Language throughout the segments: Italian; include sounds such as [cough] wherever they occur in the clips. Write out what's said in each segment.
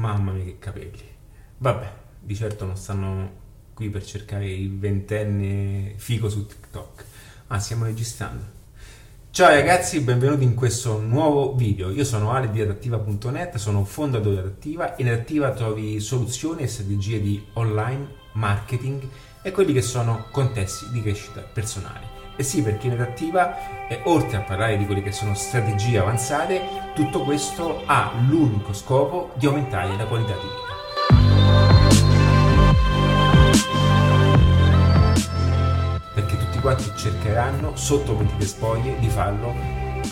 Mamma mia che capelli. Vabbè, di certo non stanno qui per cercare il ventenne figo su TikTok. Ah, stiamo registrando. Ciao ragazzi, benvenuti in questo nuovo video. Io sono Ale di adattiva.net, sono fondatore di Adattiva in Adattiva trovi soluzioni e strategie di online marketing e quelli che sono contesti di crescita personale. E sì, perché in Adattiva, eh, oltre a parlare di quelle che sono strategie avanzate, tutto questo ha l'unico scopo di aumentare la qualità di vita. Perché tutti quanti cercheranno, sotto mentite spoglie, di farlo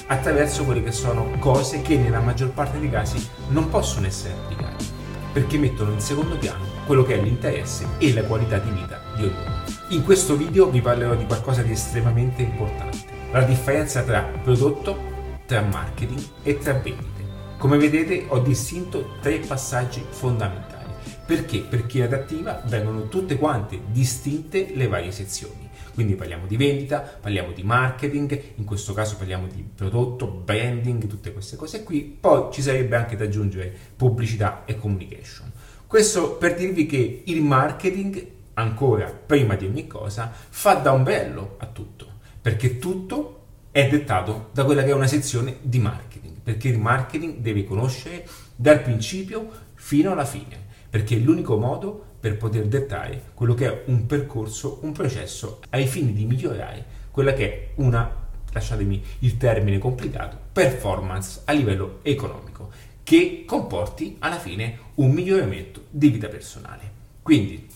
attraverso quelle che sono cose che nella maggior parte dei casi non possono essere applicate, perché mettono in secondo piano quello che è l'interesse e la qualità di vita di ognuno. In questo video vi parlerò di qualcosa di estremamente importante, la differenza tra prodotto, tra marketing e tra vendite. Come vedete ho distinto tre passaggi fondamentali. Perché? Perché in adattiva vengono tutte quante distinte le varie sezioni. Quindi parliamo di vendita, parliamo di marketing, in questo caso parliamo di prodotto, branding, tutte queste cose qui. Poi ci sarebbe anche da aggiungere pubblicità e communication. Questo per dirvi che il marketing ancora prima di ogni cosa, fa da ombrello a tutto, perché tutto è dettato da quella che è una sezione di marketing, perché il marketing deve conoscere dal principio fino alla fine, perché è l'unico modo per poter dettare quello che è un percorso, un processo ai fini di migliorare quella che è una, lasciatemi il termine complicato, performance a livello economico, che comporti alla fine un miglioramento di vita personale. Quindi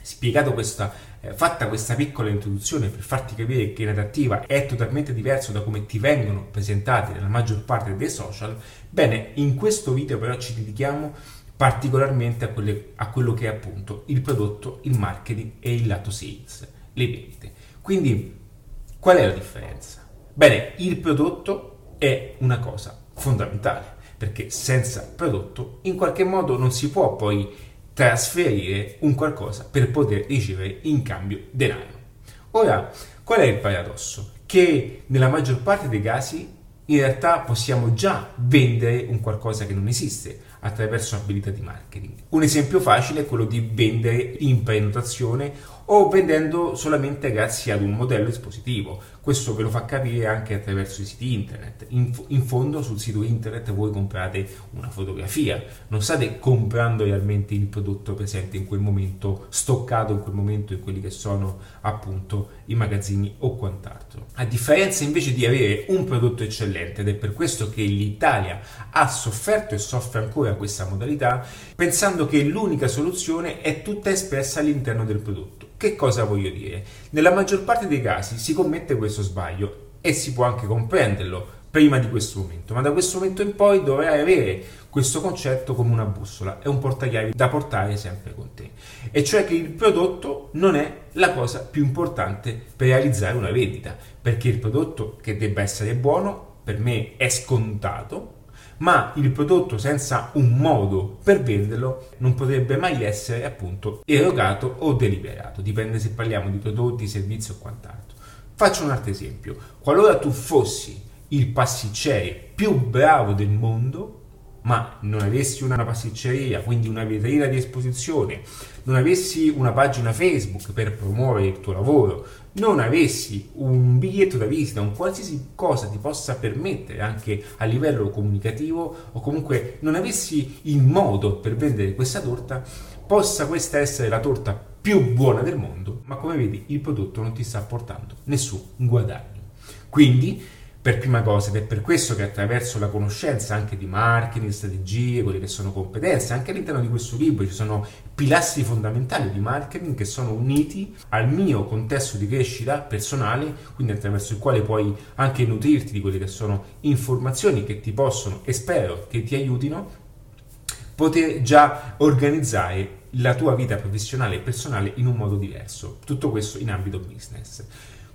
spiegato questa, eh, fatta questa piccola introduzione per farti capire che in adattiva è totalmente diverso da come ti vengono presentati nella maggior parte dei social, bene, in questo video però ci dedichiamo particolarmente a, quelle, a quello che è appunto il prodotto, il marketing e il lato sales, le vendite. Quindi, qual è la differenza? Bene, il prodotto è una cosa fondamentale, perché senza prodotto in qualche modo non si può poi trasferire un qualcosa per poter ricevere in cambio denaro. Ora, qual è il paradosso? Che nella maggior parte dei casi in realtà possiamo già vendere un qualcosa che non esiste attraverso abilità di marketing. Un esempio facile è quello di vendere in prenotazione o vendendo solamente grazie ad un modello espositivo. Questo ve lo fa capire anche attraverso i siti internet. In, in, fondo sul sito internet voi comprate una fotografia, non state comprando realmente il prodotto presente in quel momento, stoccato in quel momento in quelli che sono appunto i magazzini o quant'altro. A differenza invece di avere un prodotto eccellente ed è per questo che l'Italia ha sofferto e soffre ancora questa modalità, pensando che l'unica soluzione è tutta espressa all'interno del prodotto. Che cosa voglio dire? Nella maggior parte dei casi si commette questo sbaglio e si può anche comprenderlo prima di questo momento, ma da questo momento in poi dovrai avere questo concetto come una bussola, è un portachiavi da portare sempre con te, e cioè che il prodotto non è la cosa più importante per realizzare una vendita, perché il prodotto che debba essere buono per me è scontato, ma il prodotto senza un modo per venderlo non potrebbe mai essere appunto erogato o deliberato, dipende se parliamo di prodotti, servizi o quant'altro. Faccio un altro esempio, qualora tu fossi il pasticcere più bravo del mondo, ma non avessi una pasticceria, quindi una vetrina di esposizione, non avessi una pagina Facebook per promuovere il tuo lavoro, non avessi un biglietto da visita, un qualsiasi cosa ti possa permettere anche a livello comunicativo o comunque non avessi il modo per vendere questa torta, possa questa essere la torta più buona del mondo, ma come vedi il prodotto non ti sta portando nessun guadagno. Quindi per prima cosa ed è per questo che attraverso la conoscenza anche di marketing, strategie, quelle che sono competenze, anche all'interno di questo libro ci sono pilastri fondamentali di marketing che sono uniti al mio contesto di crescita personale, quindi attraverso il quale puoi anche nutrirti di quelle che sono informazioni che ti possono e spero che ti aiutino poter già organizzare la tua vita professionale e personale in un modo diverso. Tutto questo in ambito business.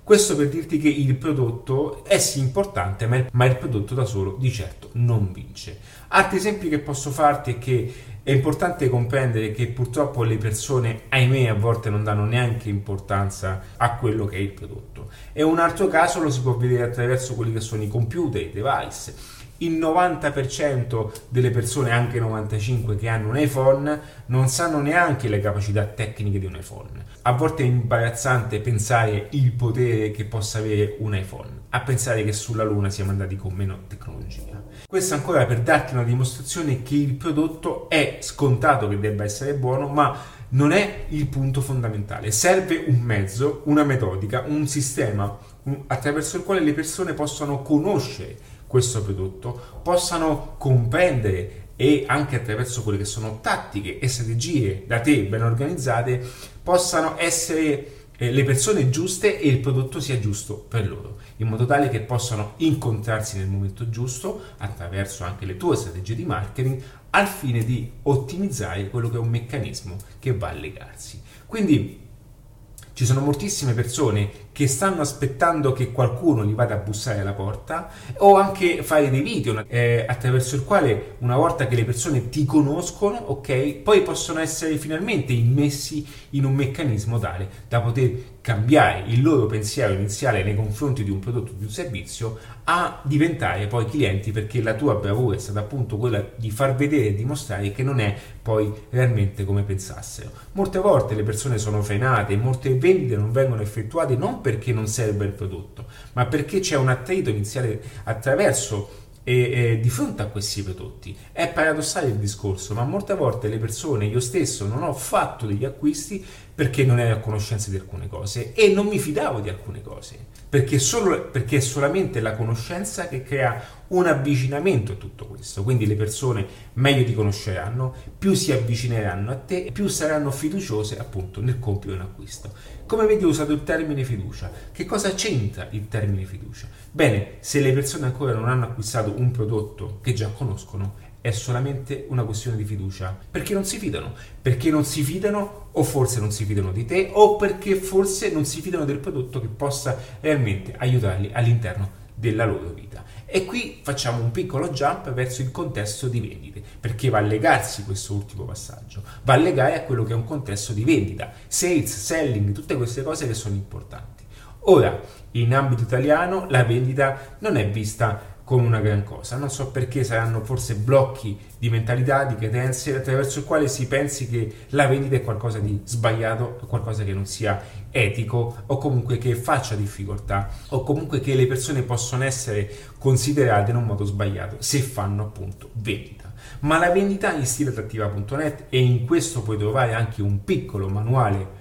Questo per dirti che il prodotto è sì importante, ma il prodotto da solo di certo non vince. Altri esempi che posso farti è che è importante comprendere che purtroppo le persone, ahimè, a volte non danno neanche importanza a quello che è il prodotto. E un altro caso lo si può vedere attraverso quelli che sono i computer, i device. Il 90% delle persone, anche 95 che hanno un iPhone, non sanno neanche le capacità tecniche di un iPhone. A volte è imbarazzante pensare il potere che possa avere un iPhone, a pensare che sulla Luna siamo andati con meno tecnologia. Questo ancora per darti una dimostrazione che il prodotto è scontato che debba essere buono, ma non è il punto fondamentale. Serve un mezzo, una metodica, un sistema attraverso il quale le persone possano conoscere questo prodotto, possano comprendere e anche attraverso quelle che sono tattiche e strategie da te ben organizzate, possano essere eh, le persone giuste e il prodotto sia giusto per loro, in modo tale che possano incontrarsi nel momento giusto attraverso anche le tue strategie di marketing al fine di ottimizzare quello che è un meccanismo che va a legarsi. Quindi ci sono moltissime persone che stanno aspettando che qualcuno gli vada a bussare alla porta o anche fare dei video eh, attraverso il quale una volta che le persone ti conoscono, ok, poi possono essere finalmente immessi in un meccanismo tale da poter cambiare il loro pensiero iniziale nei confronti di un prodotto o di un servizio a diventare poi clienti perché la tua bravura è stata appunto quella di far vedere e dimostrare che non è poi realmente come pensassero. Molte volte le persone sono frenate, molte vendite non vengono effettuate non perché non serve il prodotto, ma perché c'è un attrito iniziale attraverso e, e, di fronte a questi prodotti. È paradossale il discorso, ma molte volte le persone, io stesso, non ho fatto degli acquisti perché non ero a conoscenza di alcune cose e non mi fidavo di alcune cose, perché, solo, perché è solamente la conoscenza che crea un avvicinamento a tutto questo, quindi le persone meglio ti conosceranno, più si avvicineranno a te più saranno fiduciose appunto nel compiere un acquisto. Come vedi ho usato il termine fiducia, che cosa c'entra il termine fiducia? Bene, se le persone ancora non hanno acquistato un prodotto che già conoscono, è solamente una questione di fiducia. Perché non si fidano? Perché non si fidano o forse non si fidano di te o perché forse non si fidano del prodotto che possa realmente aiutarli all'interno della loro vita. E qui facciamo un piccolo jump verso il contesto di vendite, perché va a legarsi questo ultimo passaggio, va a legare a quello che è un contesto di vendita, sales, selling, tutte queste cose che sono importanti. Ora, in ambito italiano la vendita non è vista come una gran cosa. Non so perché saranno forse blocchi di mentalità, di credenze, attraverso il quale si pensi che la vendita è qualcosa di sbagliato, qualcosa che non sia etico o comunque che faccia difficoltà o comunque che le persone possono essere considerate in un modo sbagliato se fanno appunto vendita. Ma la vendita in stile attrattiva.net e in questo puoi trovare anche un piccolo manuale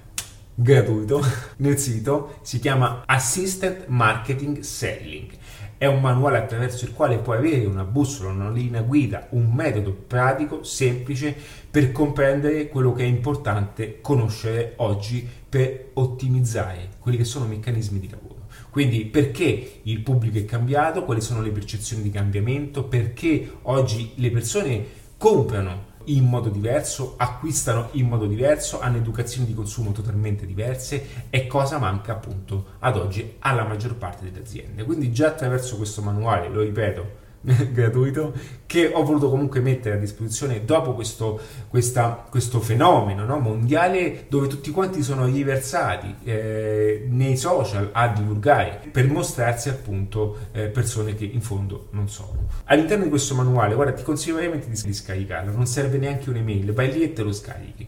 gratuito [laughs] nel sito, si chiama Assistant Marketing Selling è un manuale attraverso il quale puoi avere una bussola, una linea guida, un metodo pratico, semplice per comprendere quello che è importante conoscere oggi per ottimizzare quelli che sono i meccanismi di lavoro. Quindi perché il pubblico è cambiato, quali sono le percezioni di cambiamento, perché oggi le persone comprano in modo diverso, acquistano in modo diverso, hanno educazioni di consumo totalmente diverse e cosa manca appunto ad oggi alla maggior parte delle aziende. Quindi già attraverso questo manuale, lo ripeto, [laughs] gratuito che ho voluto comunque mettere a disposizione dopo questo, questa, questo fenomeno no, mondiale dove tutti quanti sono riversati eh, nei social a divulgare per mostrarsi appunto eh, persone che in fondo non sono. All'interno di questo manuale, guarda, ti consiglio veramente di, scaricarlo, non serve neanche un'email, vai lì e te lo scarichi.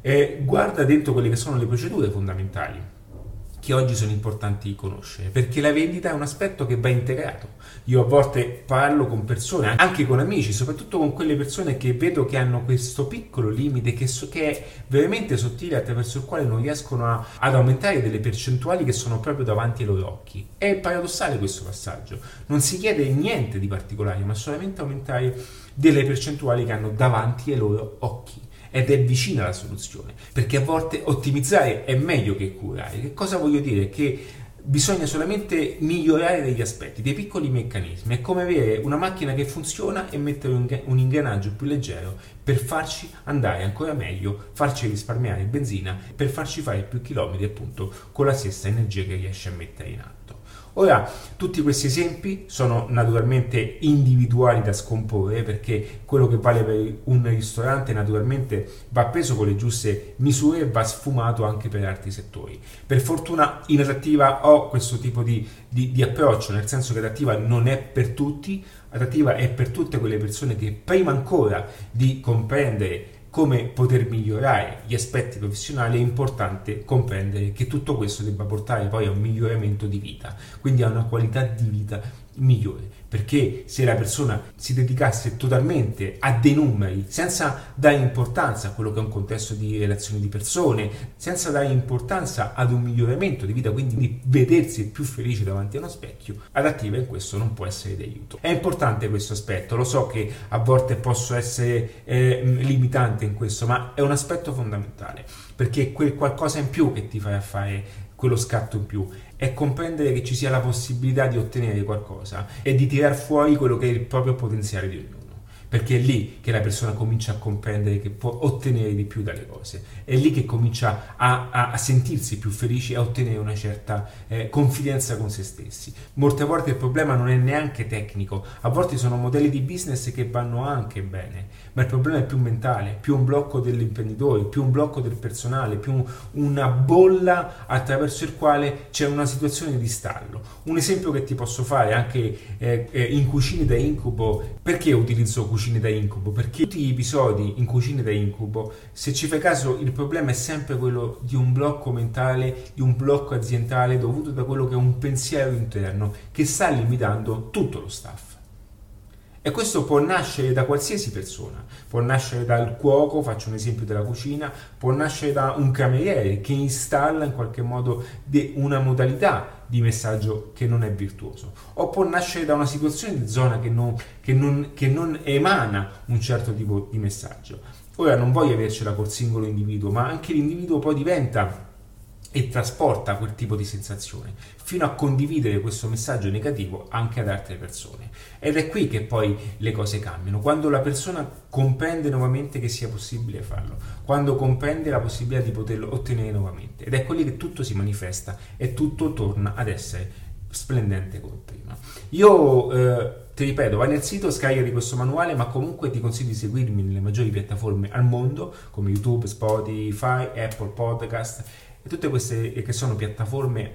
Eh, guarda dentro quelle che sono le procedure fondamentali che oggi sono importanti conoscere, perché la vendita è un aspetto che va integrato. Io a volte parlo con persone, anche con amici, soprattutto con quelle persone che vedo che hanno questo piccolo limite che, so, che è veramente sottile attraverso il quale non riescono a, ad aumentare delle percentuali che sono proprio davanti ai loro occhi. È paradossale questo passaggio, non si chiede niente di particolare, ma solamente aumentare delle percentuali che hanno davanti ai loro occhi ed è vicina alla soluzione, perché a volte ottimizzare è meglio che curare. Che cosa voglio dire? Che bisogna solamente migliorare degli aspetti, dei piccoli meccanismi. È come avere una macchina che funziona e mettere un ingranaggio più leggero per farci andare ancora meglio, farci risparmiare benzina, per farci fare più chilometri appunto con la stessa energia che riesce a mettere in atto. Ora, tutti questi esempi sono naturalmente individuali da scomporre perché quello che vale per un ristorante naturalmente va preso con le giuste misure e va sfumato anche per altri settori. Per fortuna in adattiva ho questo tipo di, di, di approccio, nel senso che adattiva non è per tutti, adattiva è per tutte quelle persone che prima ancora di comprendere come poter migliorare gli aspetti professionali è importante comprendere che tutto questo debba portare poi a un miglioramento di vita, quindi a una qualità di vita migliore perché se la persona si dedicasse totalmente a dei numeri senza dare importanza a quello che è un contesto di relazioni di persone, senza dare importanza ad un miglioramento di vita, quindi di vedersi più felice davanti a uno specchio, adattiva in questo non può essere d'aiuto. È importante questo aspetto, lo so che a volte posso essere eh, limitante in questo, ma è un aspetto fondamentale perché è quel qualcosa in più che ti fa fare quello scatto in più è comprendere che ci sia la possibilità di ottenere qualcosa e di tirar fuori quello che è il proprio potenziale di ognuno perché è lì che la persona comincia a comprendere che può ottenere di più dalle cose, è lì che comincia a, a, a sentirsi più felici e a ottenere una certa eh, confidenza con se stessi. Molte volte il problema non è neanche tecnico, a volte sono modelli di business che vanno anche bene, ma il problema è più mentale, più un blocco dell'imprenditore, più un blocco del personale, più una bolla attraverso il quale c'è una situazione di stallo. Un esempio che ti posso fare anche eh, eh in cucine da incubo, perché utilizzo cucine Cucine da Incubo, perché tutti gli episodi in Cucine da Incubo, se ci fai caso, il problema è sempre quello di un blocco mentale, di un blocco aziendale dovuto da quello che è un pensiero interno che sta limitando tutto lo staff. E questo può nascere da qualsiasi persona, può nascere dal cuoco, faccio un esempio della cucina, può nascere da un cameriere che installa in qualche modo una modalità di messaggio che non è virtuoso, o può nascere da una situazione di zona che non, che non, che non emana un certo tipo di messaggio. Ora non voglio avercela col singolo individuo, ma anche l'individuo poi diventa e trasporta quel tipo di sensazione, fino a condividere questo messaggio negativo anche ad altre persone. Ed è qui che poi le cose cambiano, quando la persona comprende nuovamente che sia possibile farlo, quando comprende la possibilità di poterlo ottenere nuovamente. Ed è lì che tutto si manifesta e tutto torna ad essere splendente come prima. Io eh, ti ripeto, vai nel sito, scaricati questo manuale, ma comunque ti consiglio di seguirmi nelle maggiori piattaforme al mondo, come YouTube, Spotify, Apple Podcast e tutte queste che sono piattaforme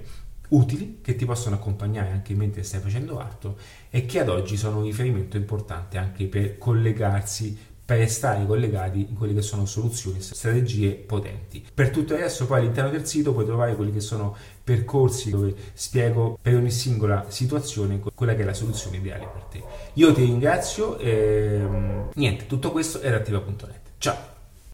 utili che ti possono accompagnare anche mentre stai facendo altro e che ad oggi sono un riferimento importante anche per collegarsi per stare collegati in quelle che sono soluzioni, strategie potenti. Per tutto il resto poi all'interno del sito puoi trovare quelli che sono percorsi dove spiego per ogni singola situazione quella che è la soluzione ideale per te. Io ti ringrazio e niente, tutto questo è attiva.net. Ciao!